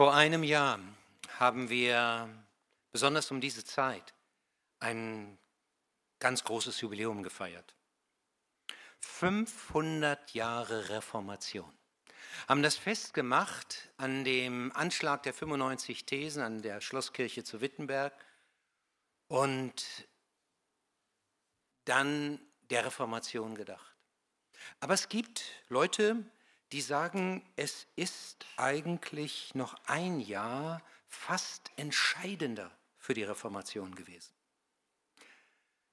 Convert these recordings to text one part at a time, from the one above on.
Vor einem Jahr haben wir besonders um diese Zeit ein ganz großes Jubiläum gefeiert. 500 Jahre Reformation. Haben das festgemacht an dem Anschlag der 95 Thesen an der Schlosskirche zu Wittenberg und dann der Reformation gedacht. Aber es gibt Leute, die sagen, es ist eigentlich noch ein Jahr fast entscheidender für die Reformation gewesen.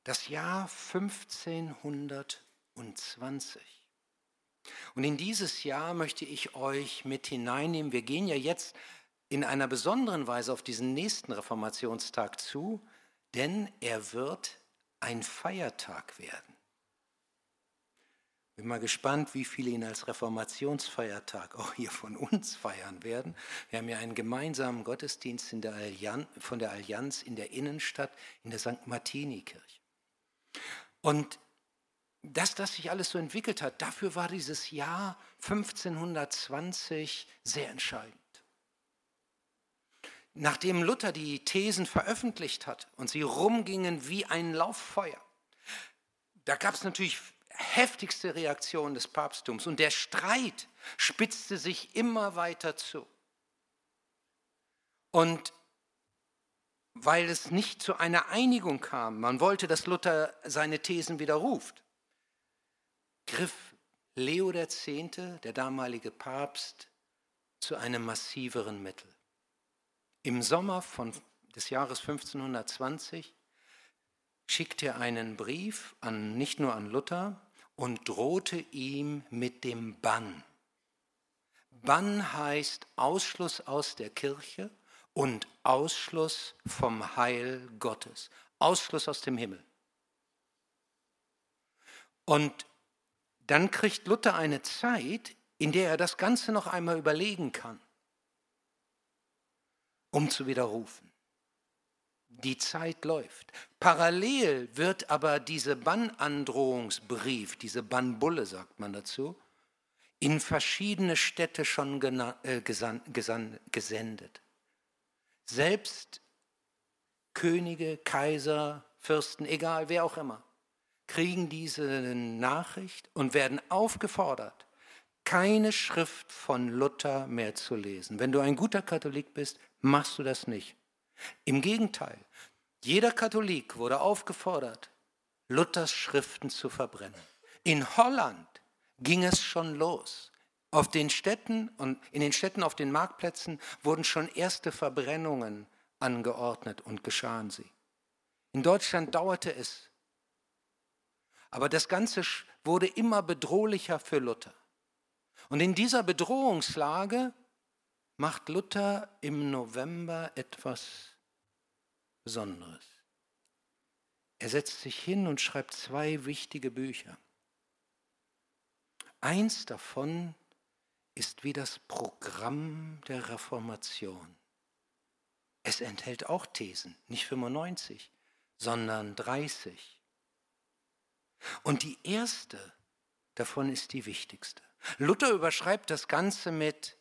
Das Jahr 1520. Und in dieses Jahr möchte ich euch mit hineinnehmen. Wir gehen ja jetzt in einer besonderen Weise auf diesen nächsten Reformationstag zu, denn er wird ein Feiertag werden. Bin mal gespannt, wie viele ihn als Reformationsfeiertag auch hier von uns feiern werden. Wir haben ja einen gemeinsamen Gottesdienst der Allianz, von der Allianz in der Innenstadt in der St. Martini-Kirche. Und dass das sich alles so entwickelt hat, dafür war dieses Jahr 1520 sehr entscheidend. Nachdem Luther die Thesen veröffentlicht hat und sie rumgingen wie ein Lauffeuer, da gab es natürlich heftigste Reaktion des Papsttums und der Streit spitzte sich immer weiter zu. Und weil es nicht zu einer Einigung kam, man wollte, dass Luther seine Thesen widerruft, griff Leo X., der damalige Papst, zu einem massiveren Mittel. Im Sommer von, des Jahres 1520 schickte er einen Brief an, nicht nur an Luther, und drohte ihm mit dem Bann. Bann heißt Ausschluss aus der Kirche und Ausschluss vom Heil Gottes, Ausschluss aus dem Himmel. Und dann kriegt Luther eine Zeit, in der er das Ganze noch einmal überlegen kann, um zu widerrufen. Die Zeit läuft. Parallel wird aber dieser Bannandrohungsbrief, diese Bannbulle sagt man dazu, in verschiedene Städte schon äh, gesendet. Selbst Könige, Kaiser, Fürsten, egal wer auch immer, kriegen diese Nachricht und werden aufgefordert, keine Schrift von Luther mehr zu lesen. Wenn du ein guter Katholik bist, machst du das nicht. Im Gegenteil, jeder Katholik wurde aufgefordert, Luthers Schriften zu verbrennen. In Holland ging es schon los. Auf den Städten und in den Städten auf den Marktplätzen wurden schon erste Verbrennungen angeordnet und geschahen sie. In Deutschland dauerte es. Aber das Ganze wurde immer bedrohlicher für Luther. Und in dieser Bedrohungslage macht Luther im November etwas Besonderes. Er setzt sich hin und schreibt zwei wichtige Bücher. Eins davon ist wie das Programm der Reformation. Es enthält auch Thesen, nicht 95, sondern 30. Und die erste davon ist die wichtigste. Luther überschreibt das Ganze mit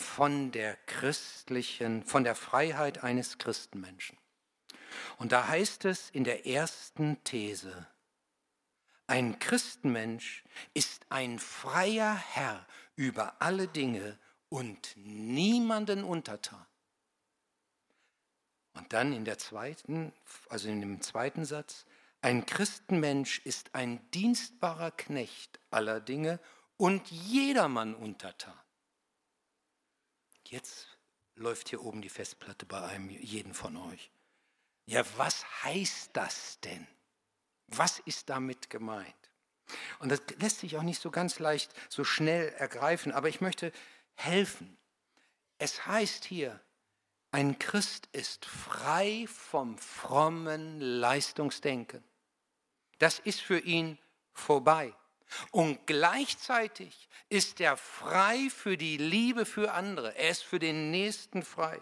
von der christlichen, von der Freiheit eines Christenmenschen. Und da heißt es in der ersten These, ein Christenmensch ist ein freier Herr über alle Dinge und niemanden untertan. Und dann in der zweiten, also in dem zweiten Satz, ein Christenmensch ist ein dienstbarer Knecht aller Dinge und jedermann untertan. Jetzt läuft hier oben die Festplatte bei einem jeden von euch. Ja, was heißt das denn? Was ist damit gemeint? Und das lässt sich auch nicht so ganz leicht, so schnell ergreifen, aber ich möchte helfen. Es heißt hier, ein Christ ist frei vom frommen Leistungsdenken. Das ist für ihn vorbei. Und gleichzeitig ist er frei für die Liebe für andere. Er ist für den Nächsten frei.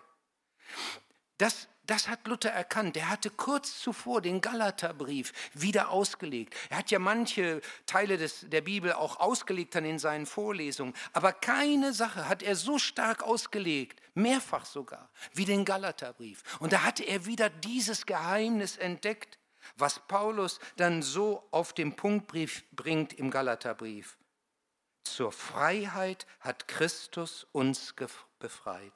Das, das hat Luther erkannt. Er hatte kurz zuvor den Galaterbrief wieder ausgelegt. Er hat ja manche Teile des, der Bibel auch ausgelegt dann in seinen Vorlesungen. Aber keine Sache hat er so stark ausgelegt mehrfach sogar, wie den Galaterbrief. Und da hatte er wieder dieses Geheimnis entdeckt, was Paulus dann so auf den Punkt bringt im Galaterbrief. Zur Freiheit hat Christus uns befreit.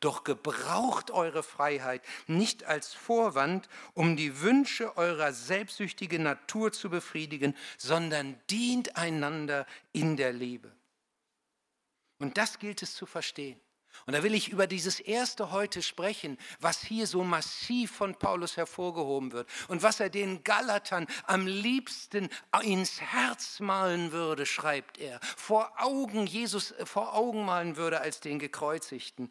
Doch gebraucht eure Freiheit nicht als Vorwand, um die Wünsche eurer selbstsüchtigen Natur zu befriedigen, sondern dient einander in der Liebe. Und das gilt es zu verstehen. Und da will ich über dieses erste heute sprechen, was hier so massiv von Paulus hervorgehoben wird und was er den Galatern am liebsten ins Herz malen würde, schreibt er, vor Augen Jesus vor Augen malen würde als den gekreuzigten,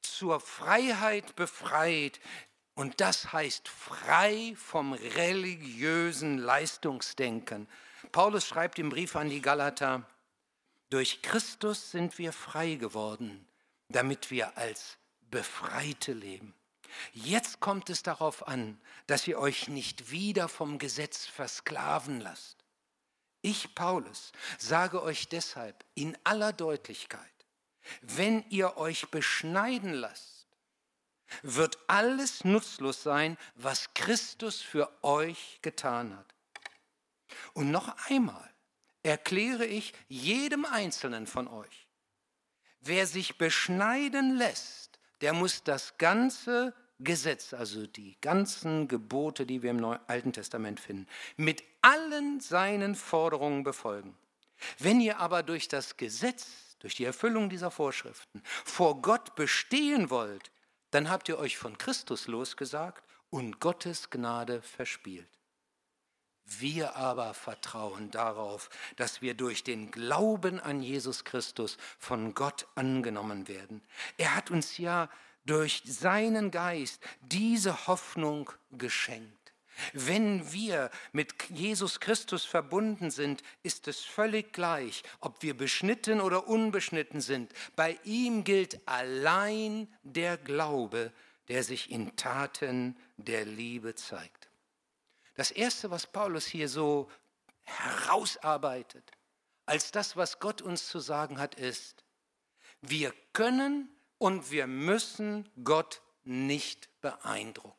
zur Freiheit befreit. Und das heißt frei vom religiösen Leistungsdenken. Paulus schreibt im Brief an die Galater, durch Christus sind wir frei geworden damit wir als Befreite leben. Jetzt kommt es darauf an, dass ihr euch nicht wieder vom Gesetz versklaven lasst. Ich, Paulus, sage euch deshalb in aller Deutlichkeit, wenn ihr euch beschneiden lasst, wird alles nutzlos sein, was Christus für euch getan hat. Und noch einmal erkläre ich jedem Einzelnen von euch, Wer sich beschneiden lässt, der muss das ganze Gesetz, also die ganzen Gebote, die wir im Alten Testament finden, mit allen seinen Forderungen befolgen. Wenn ihr aber durch das Gesetz, durch die Erfüllung dieser Vorschriften vor Gott bestehen wollt, dann habt ihr euch von Christus losgesagt und Gottes Gnade verspielt. Wir aber vertrauen darauf, dass wir durch den Glauben an Jesus Christus von Gott angenommen werden. Er hat uns ja durch seinen Geist diese Hoffnung geschenkt. Wenn wir mit Jesus Christus verbunden sind, ist es völlig gleich, ob wir beschnitten oder unbeschnitten sind. Bei ihm gilt allein der Glaube, der sich in Taten der Liebe zeigt. Das Erste, was Paulus hier so herausarbeitet, als das, was Gott uns zu sagen hat, ist, wir können und wir müssen Gott nicht beeindrucken.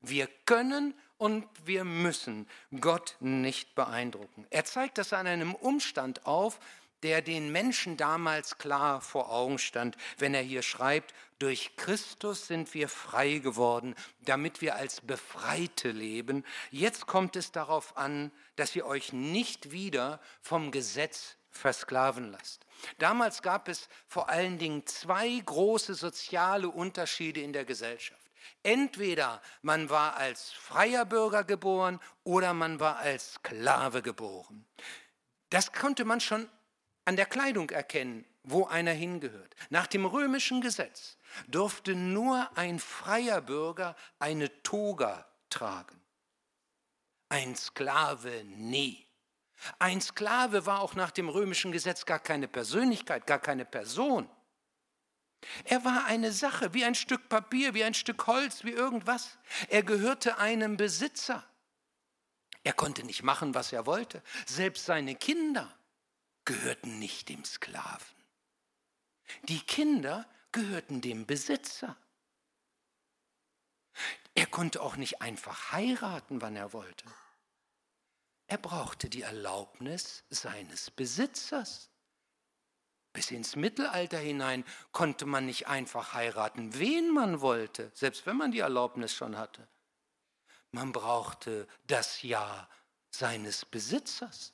Wir können und wir müssen Gott nicht beeindrucken. Er zeigt das an einem Umstand auf, der den Menschen damals klar vor Augen stand, wenn er hier schreibt, durch Christus sind wir frei geworden, damit wir als Befreite leben. Jetzt kommt es darauf an, dass ihr euch nicht wieder vom Gesetz versklaven lasst. Damals gab es vor allen Dingen zwei große soziale Unterschiede in der Gesellschaft. Entweder man war als freier Bürger geboren oder man war als Sklave geboren. Das konnte man schon an der Kleidung erkennen, wo einer hingehört. Nach dem römischen Gesetz durfte nur ein freier Bürger eine Toga tragen. Ein Sklave nie. Ein Sklave war auch nach dem römischen Gesetz gar keine Persönlichkeit, gar keine Person. Er war eine Sache, wie ein Stück Papier, wie ein Stück Holz, wie irgendwas. Er gehörte einem Besitzer. Er konnte nicht machen, was er wollte. Selbst seine Kinder gehörten nicht dem Sklaven. Die Kinder gehörten dem Besitzer. Er konnte auch nicht einfach heiraten, wann er wollte. Er brauchte die Erlaubnis seines Besitzers. Bis ins Mittelalter hinein konnte man nicht einfach heiraten, wen man wollte, selbst wenn man die Erlaubnis schon hatte. Man brauchte das Ja seines Besitzers.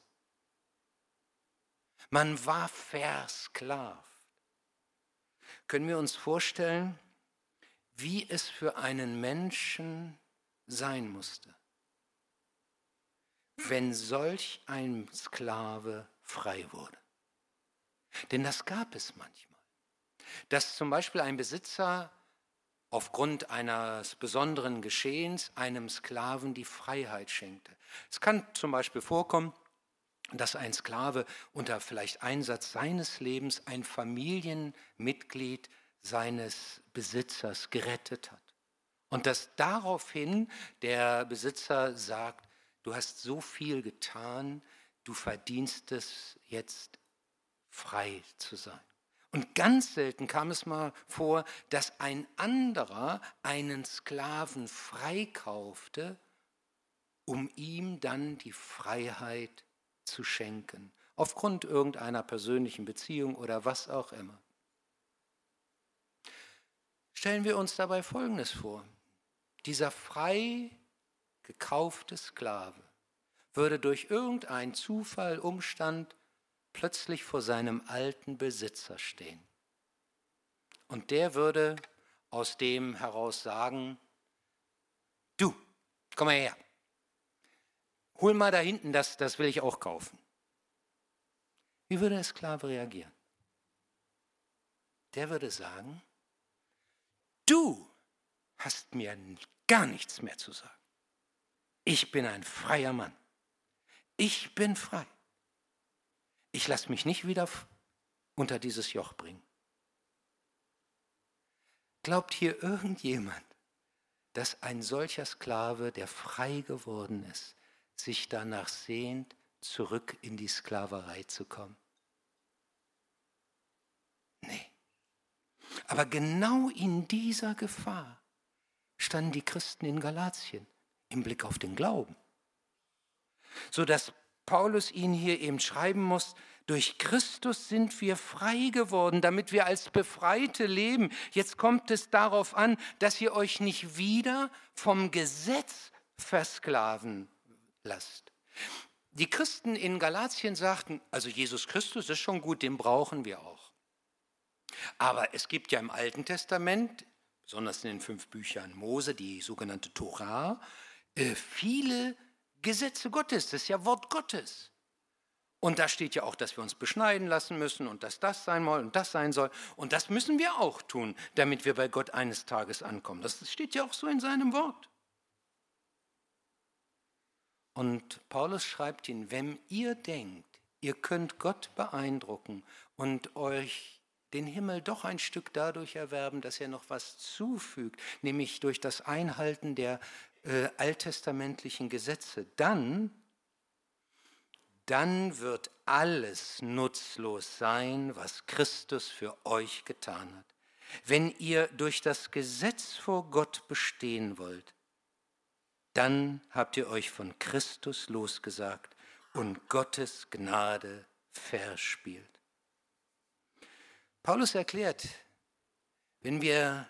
Man war versklavt. Können wir uns vorstellen, wie es für einen Menschen sein musste, wenn solch ein Sklave frei wurde? Denn das gab es manchmal. Dass zum Beispiel ein Besitzer aufgrund eines besonderen Geschehens einem Sklaven die Freiheit schenkte. Es kann zum Beispiel vorkommen, dass ein Sklave unter vielleicht Einsatz seines Lebens ein Familienmitglied seines Besitzers gerettet hat. Und dass daraufhin der Besitzer sagt, du hast so viel getan, du verdienst es jetzt frei zu sein. Und ganz selten kam es mal vor, dass ein anderer einen Sklaven freikaufte, um ihm dann die Freiheit zu schenken, aufgrund irgendeiner persönlichen Beziehung oder was auch immer. Stellen wir uns dabei Folgendes vor. Dieser frei gekaufte Sklave würde durch irgendeinen Zufall, Umstand plötzlich vor seinem alten Besitzer stehen. Und der würde aus dem heraus sagen, du, komm mal her, hol mal da hinten, das, das will ich auch kaufen. Wie würde der Sklave reagieren? Der würde sagen, du hast mir gar nichts mehr zu sagen. Ich bin ein freier Mann. Ich bin frei. Ich lasse mich nicht wieder unter dieses Joch bringen. Glaubt hier irgendjemand, dass ein solcher Sklave, der frei geworden ist, sich danach sehnt, zurück in die Sklaverei zu kommen? Nee. Aber genau in dieser Gefahr standen die Christen in Galatien im Blick auf den Glauben. So dass Paulus ihn hier eben schreiben muss, durch Christus sind wir frei geworden, damit wir als Befreite leben. Jetzt kommt es darauf an, dass ihr euch nicht wieder vom Gesetz versklaven lasst. Die Christen in Galatien sagten, also Jesus Christus ist schon gut, den brauchen wir auch. Aber es gibt ja im Alten Testament, besonders in den fünf Büchern Mose, die sogenannte Torah, äh, viele Gesetze Gottes, das ist ja Wort Gottes. Und da steht ja auch, dass wir uns beschneiden lassen müssen und dass das sein soll und das sein soll. Und das müssen wir auch tun, damit wir bei Gott eines Tages ankommen. Das steht ja auch so in seinem Wort. Und Paulus schreibt ihnen, wenn ihr denkt, ihr könnt Gott beeindrucken und euch den Himmel doch ein Stück dadurch erwerben, dass er noch was zufügt, nämlich durch das Einhalten der äh, alttestamentlichen Gesetze, dann, dann wird alles nutzlos sein, was Christus für euch getan hat. Wenn ihr durch das Gesetz vor Gott bestehen wollt, dann habt ihr euch von Christus losgesagt und Gottes Gnade verspielt. Paulus erklärt, wenn wir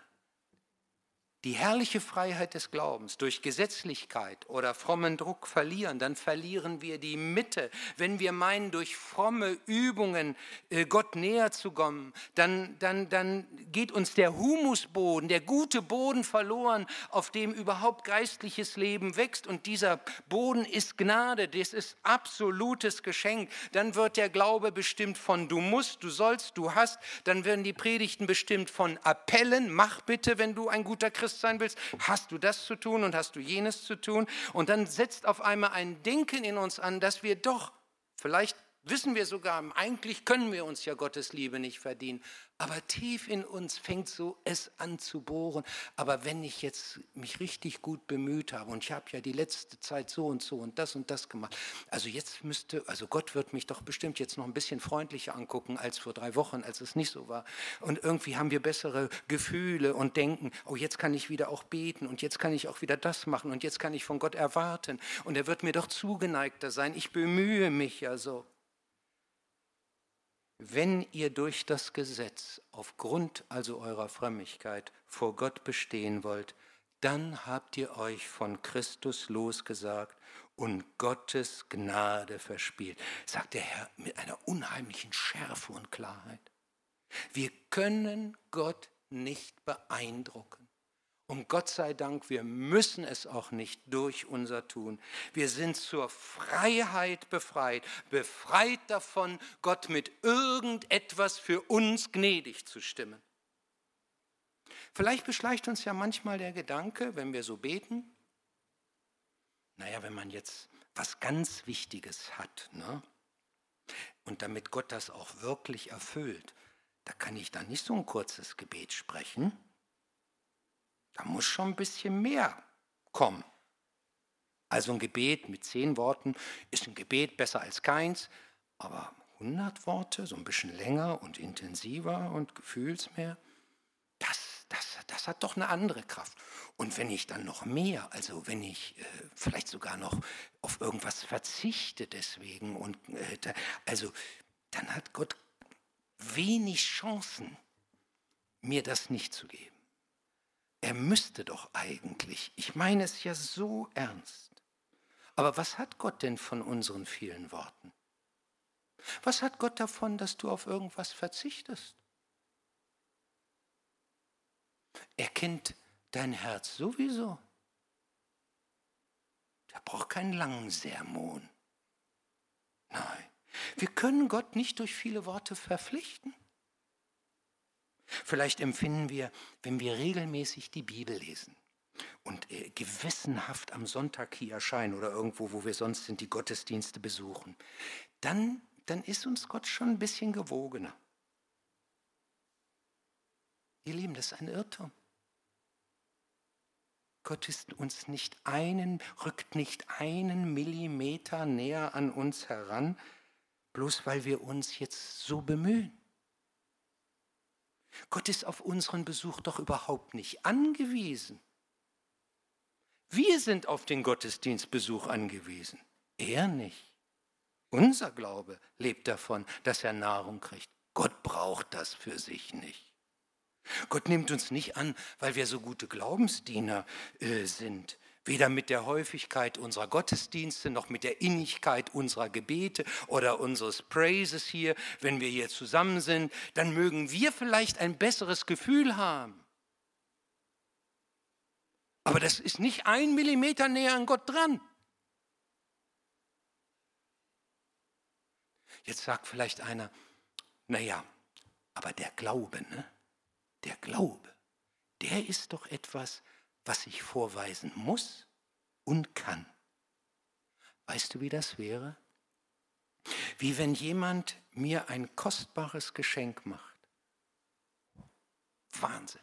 die herrliche Freiheit des Glaubens durch Gesetzlichkeit oder frommen Druck verlieren, dann verlieren wir die Mitte. Wenn wir meinen, durch fromme Übungen äh, Gott näher zu kommen, dann, dann, dann geht uns der Humusboden, der gute Boden verloren, auf dem überhaupt geistliches Leben wächst. Und dieser Boden ist Gnade, das ist absolutes Geschenk. Dann wird der Glaube bestimmt von du musst, du sollst, du hast. Dann werden die Predigten bestimmt von Appellen, mach bitte, wenn du ein guter Christ Christ sein willst, hast du das zu tun und hast du jenes zu tun. Und dann setzt auf einmal ein Denken in uns an, dass wir doch vielleicht wissen wir sogar, eigentlich können wir uns ja Gottes Liebe nicht verdienen. Aber tief in uns fängt so es an zu bohren. Aber wenn ich jetzt mich richtig gut bemüht habe und ich habe ja die letzte Zeit so und so und das und das gemacht, also jetzt müsste, also Gott wird mich doch bestimmt jetzt noch ein bisschen freundlicher angucken als vor drei Wochen, als es nicht so war. Und irgendwie haben wir bessere Gefühle und denken, oh jetzt kann ich wieder auch beten und jetzt kann ich auch wieder das machen und jetzt kann ich von Gott erwarten und er wird mir doch zugeneigter sein. Ich bemühe mich ja so wenn ihr durch das Gesetz aufgrund also eurer Frömmigkeit vor Gott bestehen wollt, dann habt ihr euch von Christus losgesagt und Gottes Gnade verspielt, sagt der Herr mit einer unheimlichen Schärfe und Klarheit. Wir können Gott nicht beeindrucken. Und Gott sei Dank, wir müssen es auch nicht durch unser Tun. Wir sind zur Freiheit befreit, befreit davon, Gott mit irgendetwas für uns gnädig zu stimmen. Vielleicht beschleicht uns ja manchmal der Gedanke, wenn wir so beten, naja, wenn man jetzt was ganz Wichtiges hat, ne? und damit Gott das auch wirklich erfüllt, da kann ich da nicht so ein kurzes Gebet sprechen da muss schon ein bisschen mehr kommen. Also ein Gebet mit zehn Worten ist ein Gebet besser als keins, aber 100 Worte, so ein bisschen länger und intensiver und gefühlsmehr, das, das, das hat doch eine andere Kraft. Und wenn ich dann noch mehr, also wenn ich äh, vielleicht sogar noch auf irgendwas verzichte deswegen, und äh, also dann hat Gott wenig Chancen, mir das nicht zu geben. Er müsste doch eigentlich, ich meine es ja so ernst. Aber was hat Gott denn von unseren vielen Worten? Was hat Gott davon, dass du auf irgendwas verzichtest? Er kennt dein Herz sowieso. Er braucht keinen langen Sermon. Nein, wir können Gott nicht durch viele Worte verpflichten. Vielleicht empfinden wir, wenn wir regelmäßig die Bibel lesen und äh, gewissenhaft am Sonntag hier erscheinen oder irgendwo, wo wir sonst sind, die Gottesdienste besuchen, dann, dann ist uns Gott schon ein bisschen gewogener. Ihr Lieben, das ist ein Irrtum. Gott ist uns nicht einen, rückt nicht einen Millimeter näher an uns heran, bloß weil wir uns jetzt so bemühen. Gott ist auf unseren Besuch doch überhaupt nicht angewiesen. Wir sind auf den Gottesdienstbesuch angewiesen, er nicht. Unser Glaube lebt davon, dass er Nahrung kriegt. Gott braucht das für sich nicht. Gott nimmt uns nicht an, weil wir so gute Glaubensdiener äh, sind. Weder mit der Häufigkeit unserer Gottesdienste noch mit der Innigkeit unserer Gebete oder unseres Praises hier, wenn wir hier zusammen sind, dann mögen wir vielleicht ein besseres Gefühl haben. Aber das ist nicht ein Millimeter näher an Gott dran. Jetzt sagt vielleicht einer, naja, aber der Glaube, ne? der Glaube, der ist doch etwas, was ich vorweisen muss und kann. Weißt du, wie das wäre? Wie wenn jemand mir ein kostbares Geschenk macht. Wahnsinn.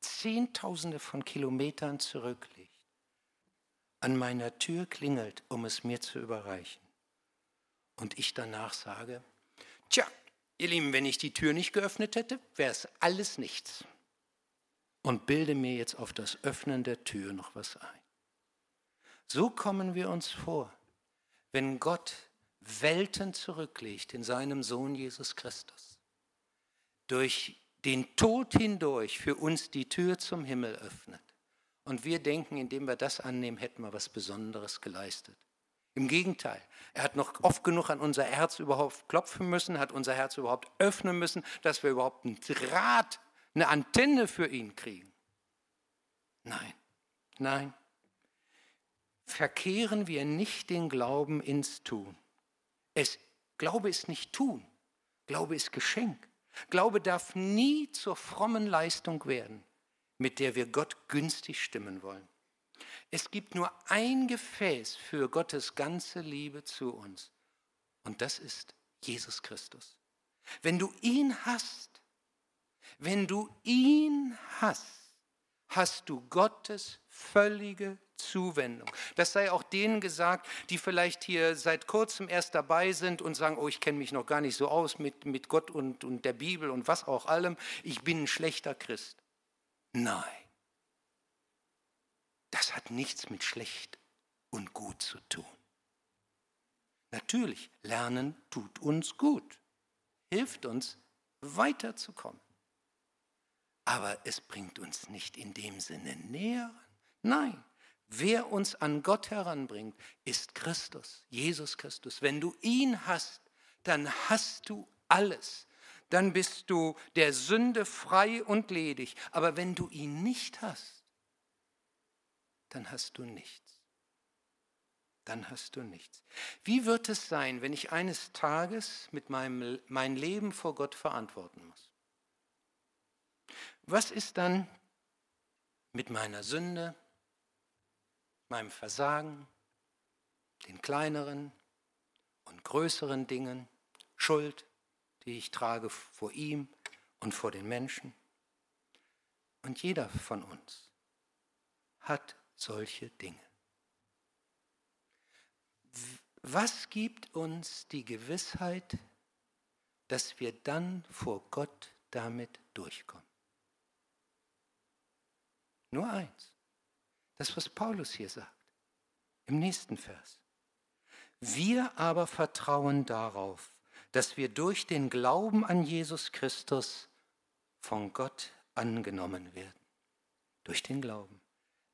Zehntausende von Kilometern zurücklegt, an meiner Tür klingelt, um es mir zu überreichen. Und ich danach sage, tja, Ihr Lieben, wenn ich die Tür nicht geöffnet hätte, wäre es alles nichts. Und bilde mir jetzt auf das Öffnen der Tür noch was ein. So kommen wir uns vor, wenn Gott Welten zurücklegt in seinem Sohn Jesus Christus. Durch den Tod hindurch für uns die Tür zum Himmel öffnet. Und wir denken, indem wir das annehmen, hätten wir was Besonderes geleistet. Im Gegenteil, er hat noch oft genug an unser Herz überhaupt klopfen müssen, hat unser Herz überhaupt öffnen müssen, dass wir überhaupt einen Draht, eine Antenne für ihn kriegen. Nein, nein. Verkehren wir nicht den Glauben ins Tun. Es, Glaube ist nicht tun, Glaube ist Geschenk. Glaube darf nie zur frommen Leistung werden, mit der wir Gott günstig stimmen wollen. Es gibt nur ein Gefäß für Gottes ganze Liebe zu uns. Und das ist Jesus Christus. Wenn du ihn hast, wenn du ihn hast, hast du Gottes völlige Zuwendung. Das sei auch denen gesagt, die vielleicht hier seit kurzem erst dabei sind und sagen, oh, ich kenne mich noch gar nicht so aus mit, mit Gott und, und der Bibel und was auch allem, ich bin ein schlechter Christ. Nein. Das hat nichts mit schlecht und gut zu tun. Natürlich, Lernen tut uns gut, hilft uns weiterzukommen. Aber es bringt uns nicht in dem Sinne näher. Nein, wer uns an Gott heranbringt, ist Christus, Jesus Christus. Wenn du ihn hast, dann hast du alles. Dann bist du der Sünde frei und ledig. Aber wenn du ihn nicht hast, dann hast du nichts. Dann hast du nichts. Wie wird es sein, wenn ich eines Tages mit meinem mein Leben vor Gott verantworten muss? Was ist dann mit meiner Sünde, meinem Versagen, den kleineren und größeren Dingen, Schuld, die ich trage vor ihm und vor den Menschen? Und jeder von uns hat solche Dinge. Was gibt uns die Gewissheit, dass wir dann vor Gott damit durchkommen. Nur eins. Das, was Paulus hier sagt, im nächsten Vers. Wir aber vertrauen darauf, dass wir durch den Glauben an Jesus Christus von Gott angenommen werden. Durch den Glauben.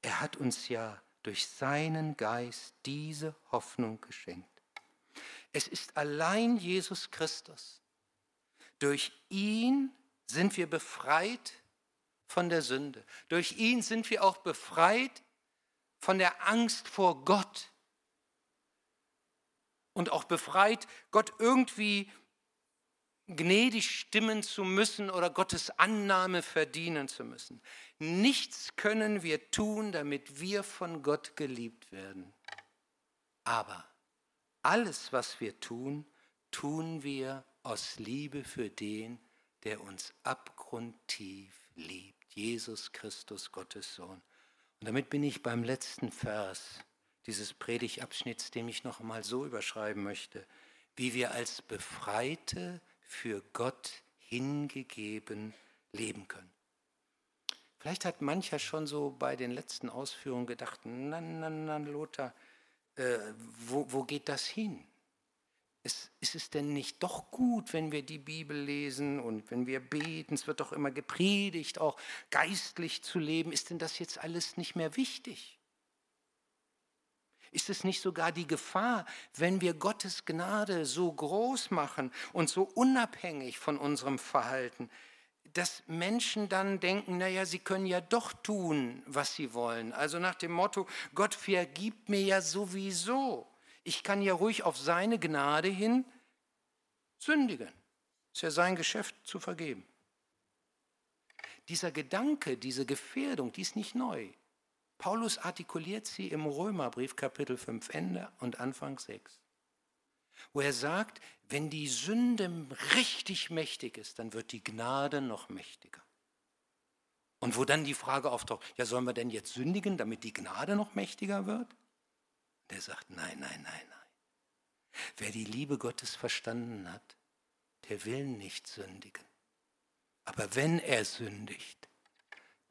Er hat uns ja durch seinen Geist diese Hoffnung geschenkt. Es ist allein Jesus Christus. Durch ihn sind wir befreit von der Sünde. Durch ihn sind wir auch befreit von der Angst vor Gott. Und auch befreit, Gott irgendwie gnädig stimmen zu müssen oder Gottes Annahme verdienen zu müssen. Nichts können wir tun, damit wir von Gott geliebt werden. Aber alles, was wir tun, tun wir aus Liebe für den, der uns abgrundtief liebt. Jesus Christus, Gottes Sohn. Und damit bin ich beim letzten Vers dieses Predigabschnitts, den ich noch einmal so überschreiben möchte, wie wir als Befreite für Gott hingegeben leben können. Vielleicht hat mancher schon so bei den letzten Ausführungen gedacht, na, na, na, Lothar, äh, wo, wo geht das hin? Ist, ist es denn nicht doch gut, wenn wir die Bibel lesen und wenn wir beten? Es wird doch immer gepredigt, auch geistlich zu leben. Ist denn das jetzt alles nicht mehr wichtig? Ist es nicht sogar die Gefahr, wenn wir Gottes Gnade so groß machen und so unabhängig von unserem Verhalten, dass Menschen dann denken, naja, sie können ja doch tun, was sie wollen. Also nach dem Motto, Gott vergibt mir ja sowieso. Ich kann ja ruhig auf seine Gnade hin sündigen. Ist ja sein Geschäft zu vergeben. Dieser Gedanke, diese Gefährdung, die ist nicht neu. Paulus artikuliert sie im Römerbrief Kapitel 5 Ende und Anfang 6, wo er sagt, wenn die Sünde richtig mächtig ist, dann wird die Gnade noch mächtiger. Und wo dann die Frage auftaucht, ja, sollen wir denn jetzt sündigen, damit die Gnade noch mächtiger wird? Der sagt, nein, nein, nein, nein. Wer die Liebe Gottes verstanden hat, der will nicht sündigen. Aber wenn er sündigt,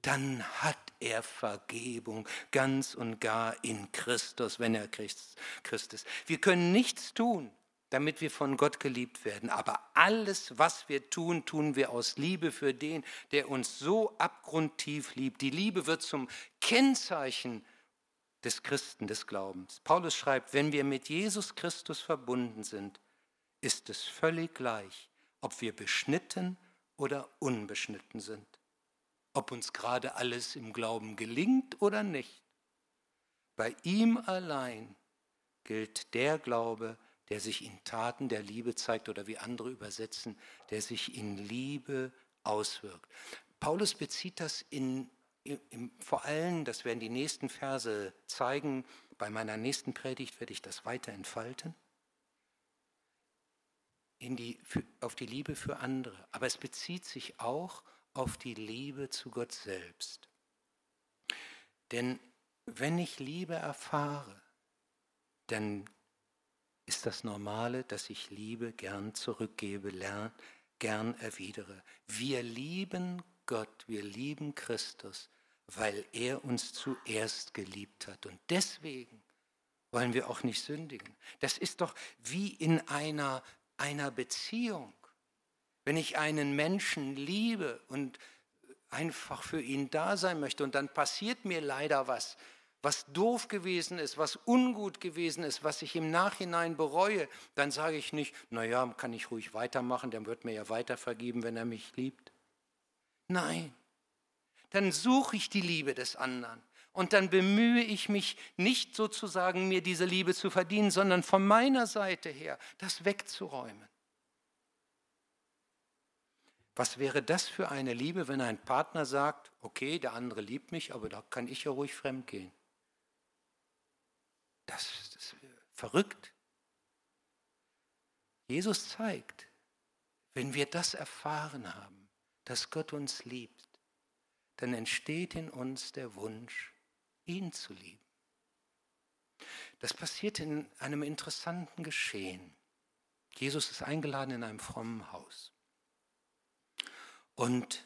dann hat er Vergebung ganz und gar in Christus, wenn er Christ ist. Wir können nichts tun, damit wir von Gott geliebt werden. Aber alles, was wir tun, tun wir aus Liebe für den, der uns so abgrundtief liebt. Die Liebe wird zum Kennzeichen des Christen, des Glaubens. Paulus schreibt, wenn wir mit Jesus Christus verbunden sind, ist es völlig gleich, ob wir beschnitten oder unbeschnitten sind, ob uns gerade alles im Glauben gelingt oder nicht. Bei ihm allein gilt der Glaube, der sich in Taten der Liebe zeigt oder wie andere übersetzen, der sich in Liebe auswirkt. Paulus bezieht das in, vor allem, das werden die nächsten Verse zeigen, bei meiner nächsten Predigt werde ich das weiter entfalten, die, auf die Liebe für andere. Aber es bezieht sich auch auf die Liebe zu Gott selbst. Denn wenn ich Liebe erfahre, dann ist das Normale, dass ich Liebe gern zurückgebe, lern, gern erwidere. Wir lieben Gott, wir lieben Christus, weil er uns zuerst geliebt hat. Und deswegen wollen wir auch nicht sündigen. Das ist doch wie in einer, einer Beziehung. Wenn ich einen Menschen liebe und einfach für ihn da sein möchte und dann passiert mir leider was, was doof gewesen ist, was ungut gewesen ist, was ich im Nachhinein bereue, dann sage ich nicht, naja, kann ich ruhig weitermachen, der wird mir ja weiter vergeben, wenn er mich liebt. Nein, dann suche ich die Liebe des anderen und dann bemühe ich mich nicht sozusagen, mir diese Liebe zu verdienen, sondern von meiner Seite her das wegzuräumen. Was wäre das für eine Liebe, wenn ein Partner sagt, okay, der andere liebt mich, aber da kann ich ja ruhig fremd gehen. Das, ist verrückt. Jesus zeigt, wenn wir das erfahren haben, dass Gott uns liebt, dann entsteht in uns der Wunsch, ihn zu lieben. Das passiert in einem interessanten Geschehen. Jesus ist eingeladen in einem frommen Haus. Und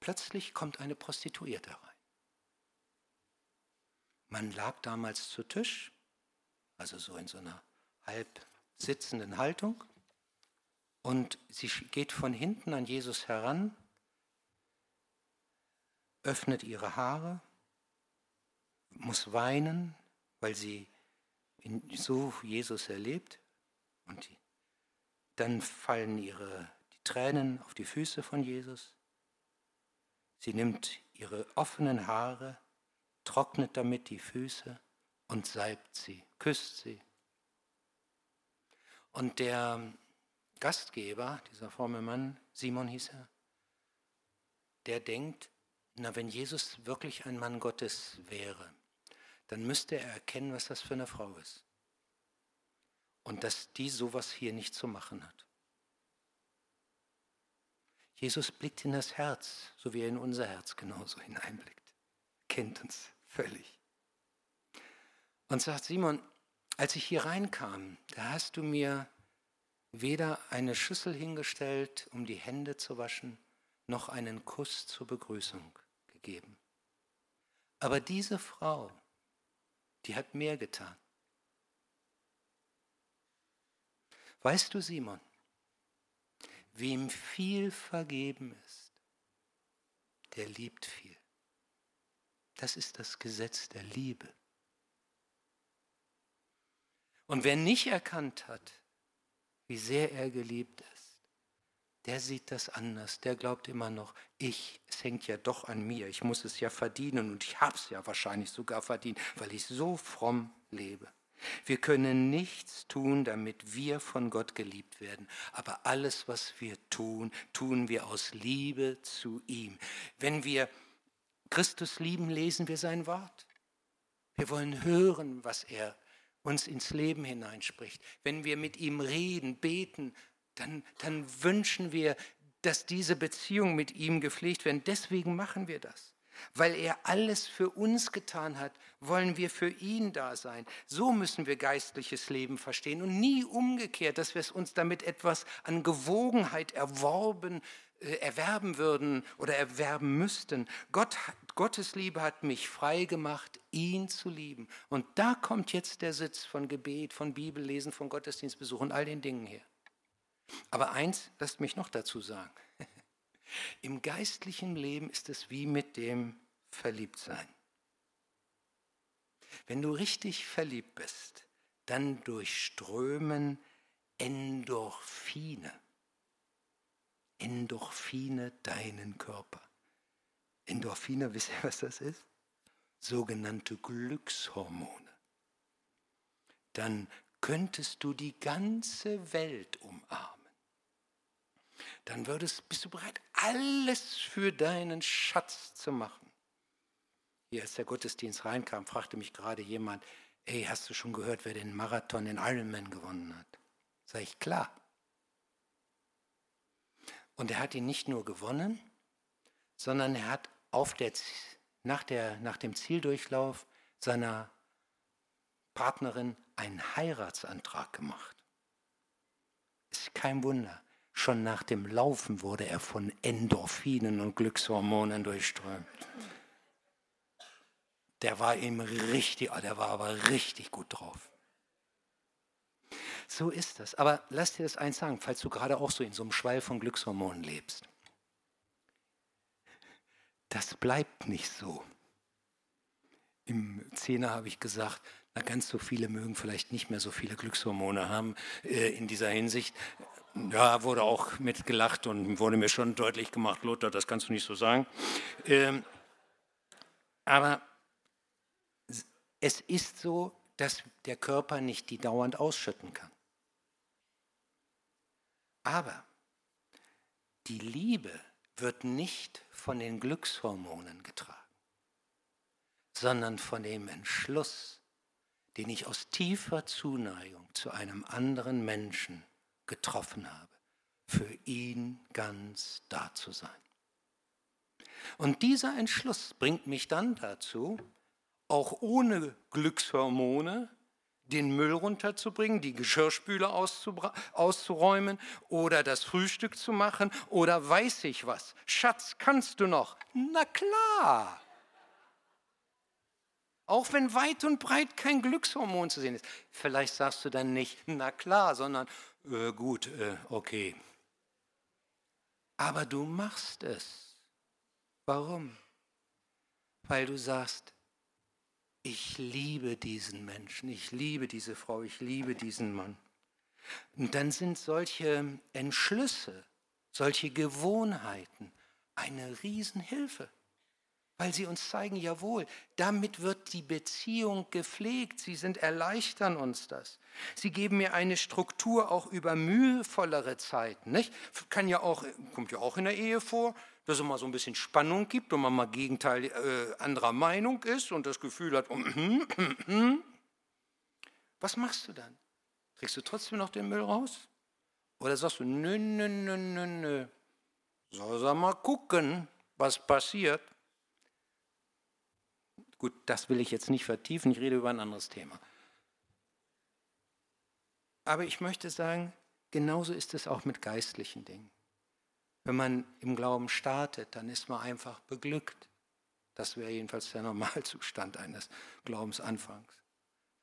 plötzlich kommt eine Prostituierte rein. Man lag damals zu Tisch, also so in so einer halb sitzenden Haltung. Und sie geht von hinten an Jesus heran, öffnet ihre Haare, muss weinen, weil sie so Jesus erlebt. Und dann fallen ihre die Tränen auf die Füße von Jesus. Sie nimmt ihre offenen Haare, trocknet damit die Füße und salbt sie, küsst sie. Und der Gastgeber, dieser fromme Mann, Simon hieß er, der denkt, na, wenn Jesus wirklich ein Mann Gottes wäre, dann müsste er erkennen, was das für eine Frau ist. Und dass die sowas hier nicht zu machen hat. Jesus blickt in das Herz, so wie er in unser Herz genauso hineinblickt. Kennt uns völlig. Und sagt, Simon, als ich hier reinkam, da hast du mir weder eine Schüssel hingestellt, um die Hände zu waschen, noch einen Kuss zur Begrüßung gegeben. Aber diese Frau, die hat mehr getan. Weißt du, Simon, wem viel vergeben ist, der liebt viel. Das ist das Gesetz der Liebe. Und wer nicht erkannt hat, wie sehr er geliebt ist, der sieht das anders. Der glaubt immer noch, ich, es hängt ja doch an mir. Ich muss es ja verdienen und ich habe es ja wahrscheinlich sogar verdient, weil ich so fromm lebe. Wir können nichts tun, damit wir von Gott geliebt werden. Aber alles, was wir tun, tun wir aus Liebe zu ihm. Wenn wir Christus lieben, lesen wir sein Wort. Wir wollen hören, was er uns ins Leben hineinspricht. Wenn wir mit ihm reden, beten, dann, dann wünschen wir, dass diese Beziehung mit ihm gepflegt werden. Deswegen machen wir das. Weil er alles für uns getan hat, wollen wir für ihn da sein. So müssen wir geistliches Leben verstehen und nie umgekehrt, dass wir es uns damit etwas an Gewogenheit erworben, äh, erwerben würden oder erwerben müssten. Gott, Gottes Liebe hat mich frei gemacht, ihn zu lieben. Und da kommt jetzt der Sitz von Gebet, von Bibellesen, von Gottesdienstbesuch und all den Dingen her. Aber eins, lasst mich noch dazu sagen. Im geistlichen Leben ist es wie mit dem Verliebtsein. Wenn du richtig verliebt bist, dann durchströmen Endorphine. Endorphine deinen Körper. Endorphine, wisst ihr, was das ist? Sogenannte Glückshormone. Dann könntest du die ganze Welt umarmen. Dann würdest, bist du bereit, alles für deinen Schatz zu machen. Hier, als der Gottesdienst reinkam, fragte mich gerade jemand, ey, hast du schon gehört, wer den Marathon in Ironman gewonnen hat? Sag ich, klar. Und er hat ihn nicht nur gewonnen, sondern er hat auf der, nach, der, nach dem Zieldurchlauf seiner Partnerin einen Heiratsantrag gemacht. Ist kein Wunder. Schon nach dem Laufen wurde er von Endorphinen und Glückshormonen durchströmt. Der war ihm richtig, der war aber richtig gut drauf. So ist das. Aber lass dir das eins sagen, falls du gerade auch so in so einem Schwall von Glückshormonen lebst. Das bleibt nicht so. Im Zehner habe ich gesagt, na, ganz so viele mögen vielleicht nicht mehr so viele Glückshormone haben äh, in dieser Hinsicht. Ja, wurde auch mitgelacht und wurde mir schon deutlich gemacht, Lothar, das kannst du nicht so sagen. Ähm, aber es ist so, dass der Körper nicht die dauernd ausschütten kann. Aber die Liebe wird nicht von den Glückshormonen getragen, sondern von dem Entschluss, den ich aus tiefer Zuneigung zu einem anderen Menschen getroffen habe, für ihn ganz da zu sein. Und dieser Entschluss bringt mich dann dazu, auch ohne Glückshormone den Müll runterzubringen, die Geschirrspüle auszuräumen oder das Frühstück zu machen oder weiß ich was. Schatz, kannst du noch? Na klar. Auch wenn weit und breit kein Glückshormon zu sehen ist. Vielleicht sagst du dann nicht, na klar, sondern äh, gut, äh, okay. Aber du machst es. Warum? Weil du sagst, ich liebe diesen Menschen, ich liebe diese Frau, ich liebe diesen Mann. Und dann sind solche Entschlüsse, solche Gewohnheiten eine Riesenhilfe, weil sie uns zeigen, jawohl, damit wird die Beziehung gepflegt, sie sind erleichtern uns das. Sie geben mir eine Struktur auch über mühevollere Zeiten, nicht? Kann ja auch, kommt ja auch in der Ehe vor, dass es mal so ein bisschen Spannung gibt und man mal Gegenteil äh, anderer Meinung ist und das Gefühl hat, was machst du dann? Kriegst du trotzdem noch den Müll raus? Oder sagst du, nö, nö, nö, nö, nö, soll er mal gucken, was passiert? Gut, das will ich jetzt nicht vertiefen, ich rede über ein anderes Thema. Aber ich möchte sagen, genauso ist es auch mit geistlichen Dingen. Wenn man im Glauben startet, dann ist man einfach beglückt. Das wäre jedenfalls der Normalzustand eines Glaubensanfangs.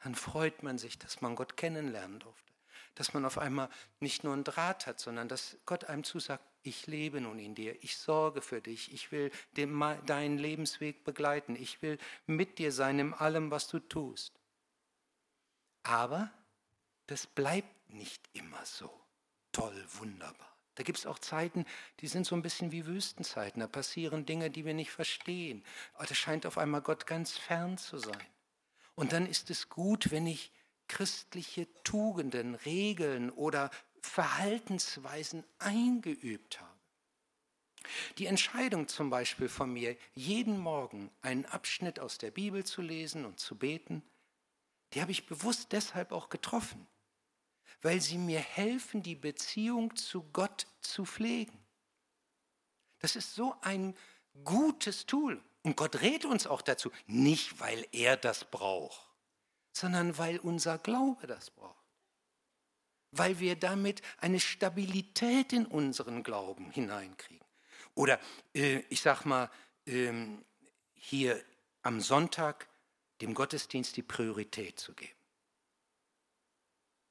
Dann freut man sich, dass man Gott kennenlernen durfte. Dass man auf einmal nicht nur einen Draht hat, sondern dass Gott einem zusagt, ich lebe nun in dir, ich sorge für dich, ich will deinen Lebensweg begleiten, ich will mit dir sein in allem, was du tust. Aber das bleibt nicht immer so toll, wunderbar. Da gibt es auch Zeiten, die sind so ein bisschen wie Wüstenzeiten. Da passieren Dinge, die wir nicht verstehen. Aber da scheint auf einmal Gott ganz fern zu sein. Und dann ist es gut, wenn ich christliche Tugenden, Regeln oder Verhaltensweisen eingeübt habe. Die Entscheidung zum Beispiel von mir, jeden Morgen einen Abschnitt aus der Bibel zu lesen und zu beten, die habe ich bewusst deshalb auch getroffen, weil sie mir helfen, die Beziehung zu Gott zu pflegen. Das ist so ein gutes Tool. Und Gott rät uns auch dazu, nicht weil er das braucht, sondern weil unser Glaube das braucht. Weil wir damit eine Stabilität in unseren Glauben hineinkriegen. Oder äh, ich sag mal, äh, hier am Sonntag dem Gottesdienst die Priorität zu geben.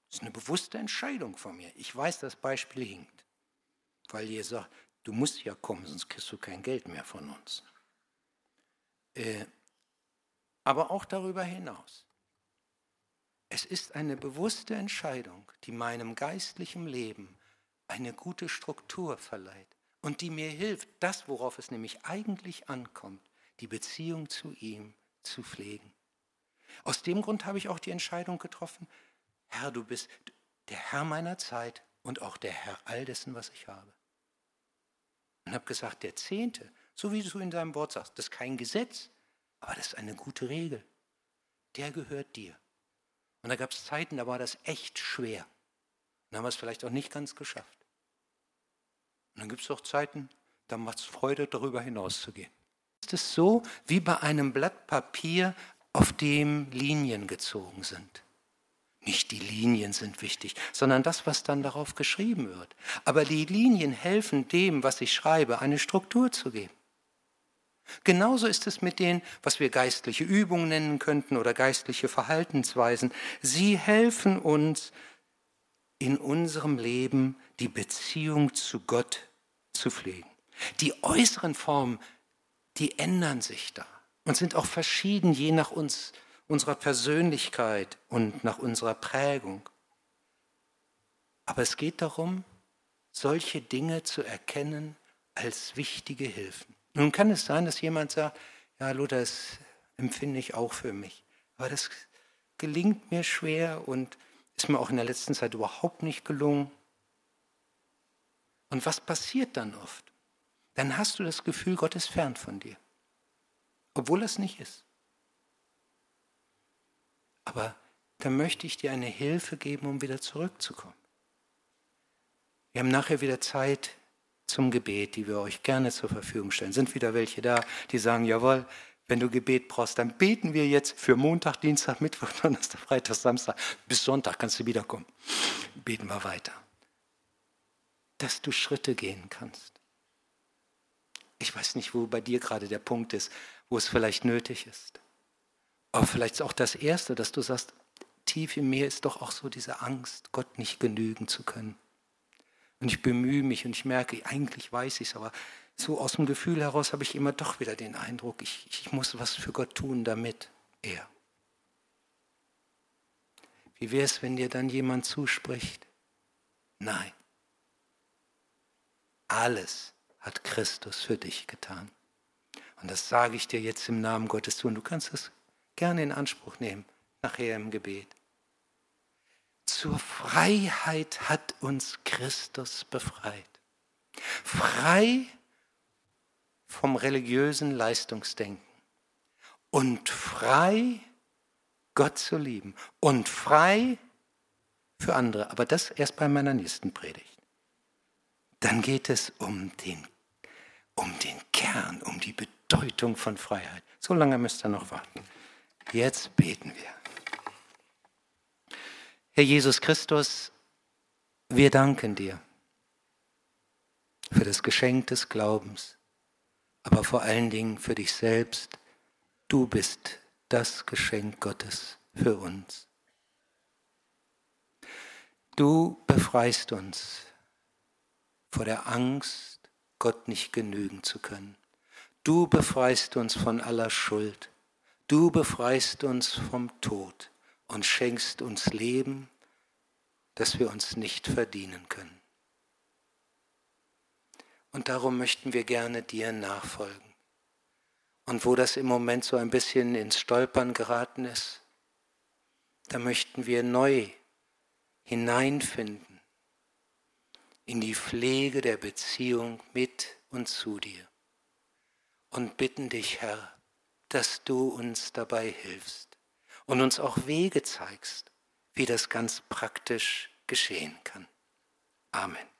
Das ist eine bewusste Entscheidung von mir. Ich weiß, das Beispiel hinkt, weil ihr sagt, du musst ja kommen, sonst kriegst du kein Geld mehr von uns. Äh, aber auch darüber hinaus. Es ist eine bewusste Entscheidung, die meinem geistlichen Leben eine gute Struktur verleiht und die mir hilft, das, worauf es nämlich eigentlich ankommt, die Beziehung zu ihm zu pflegen. Aus dem Grund habe ich auch die Entscheidung getroffen, Herr, du bist der Herr meiner Zeit und auch der Herr all dessen, was ich habe. Und habe gesagt, der Zehnte, so wie du in deinem Wort sagst, das ist kein Gesetz, aber das ist eine gute Regel. Der gehört dir. Und da gab es Zeiten, da war das echt schwer. Und haben wir es vielleicht auch nicht ganz geschafft. Und dann gibt es auch Zeiten, da macht es Freude, darüber hinauszugehen. Ist es so wie bei einem Blatt Papier, auf dem Linien gezogen sind? Nicht die Linien sind wichtig, sondern das, was dann darauf geschrieben wird. Aber die Linien helfen dem, was ich schreibe, eine Struktur zu geben. Genauso ist es mit den, was wir geistliche Übungen nennen könnten oder geistliche Verhaltensweisen. Sie helfen uns in unserem Leben die Beziehung zu Gott zu pflegen. Die äußeren Formen, die ändern sich da und sind auch verschieden je nach uns unserer Persönlichkeit und nach unserer Prägung. Aber es geht darum, solche Dinge zu erkennen als wichtige Hilfen. Nun kann es sein, dass jemand sagt, ja, Luther, das empfinde ich auch für mich. Aber das gelingt mir schwer und ist mir auch in der letzten Zeit überhaupt nicht gelungen. Und was passiert dann oft? Dann hast du das Gefühl, Gott ist fern von dir, obwohl es nicht ist. Aber dann möchte ich dir eine Hilfe geben, um wieder zurückzukommen. Wir haben nachher wieder Zeit zum Gebet, die wir euch gerne zur Verfügung stellen. Sind wieder welche da, die sagen, jawohl, wenn du Gebet brauchst, dann beten wir jetzt für Montag, Dienstag, Mittwoch, Donnerstag, Freitag, Samstag. Bis Sonntag kannst du wiederkommen. Beten wir weiter. Dass du Schritte gehen kannst. Ich weiß nicht, wo bei dir gerade der Punkt ist, wo es vielleicht nötig ist. Aber vielleicht ist auch das Erste, dass du sagst, tief in mir ist doch auch so diese Angst, Gott nicht genügen zu können. Und ich bemühe mich und ich merke, eigentlich weiß ich es, aber so aus dem Gefühl heraus habe ich immer doch wieder den Eindruck, ich, ich muss was für Gott tun, damit er. Wie wäre es, wenn dir dann jemand zuspricht? Nein. Alles hat Christus für dich getan. Und das sage ich dir jetzt im Namen Gottes zu. Und du kannst es gerne in Anspruch nehmen, nachher im Gebet. Zur Freiheit hat uns Christus befreit. Frei vom religiösen Leistungsdenken und frei, Gott zu lieben und frei für andere. Aber das erst bei meiner nächsten Predigt. Dann geht es um den, um den Kern, um die Bedeutung von Freiheit. So lange müsst ihr noch warten. Jetzt beten wir. Herr Jesus Christus, wir danken dir für das Geschenk des Glaubens aber vor allen Dingen für dich selbst. Du bist das Geschenk Gottes für uns. Du befreist uns vor der Angst, Gott nicht genügen zu können. Du befreist uns von aller Schuld. Du befreist uns vom Tod und schenkst uns Leben, das wir uns nicht verdienen können. Und darum möchten wir gerne dir nachfolgen. Und wo das im Moment so ein bisschen ins Stolpern geraten ist, da möchten wir neu hineinfinden in die Pflege der Beziehung mit und zu dir. Und bitten dich, Herr, dass du uns dabei hilfst und uns auch Wege zeigst, wie das ganz praktisch geschehen kann. Amen.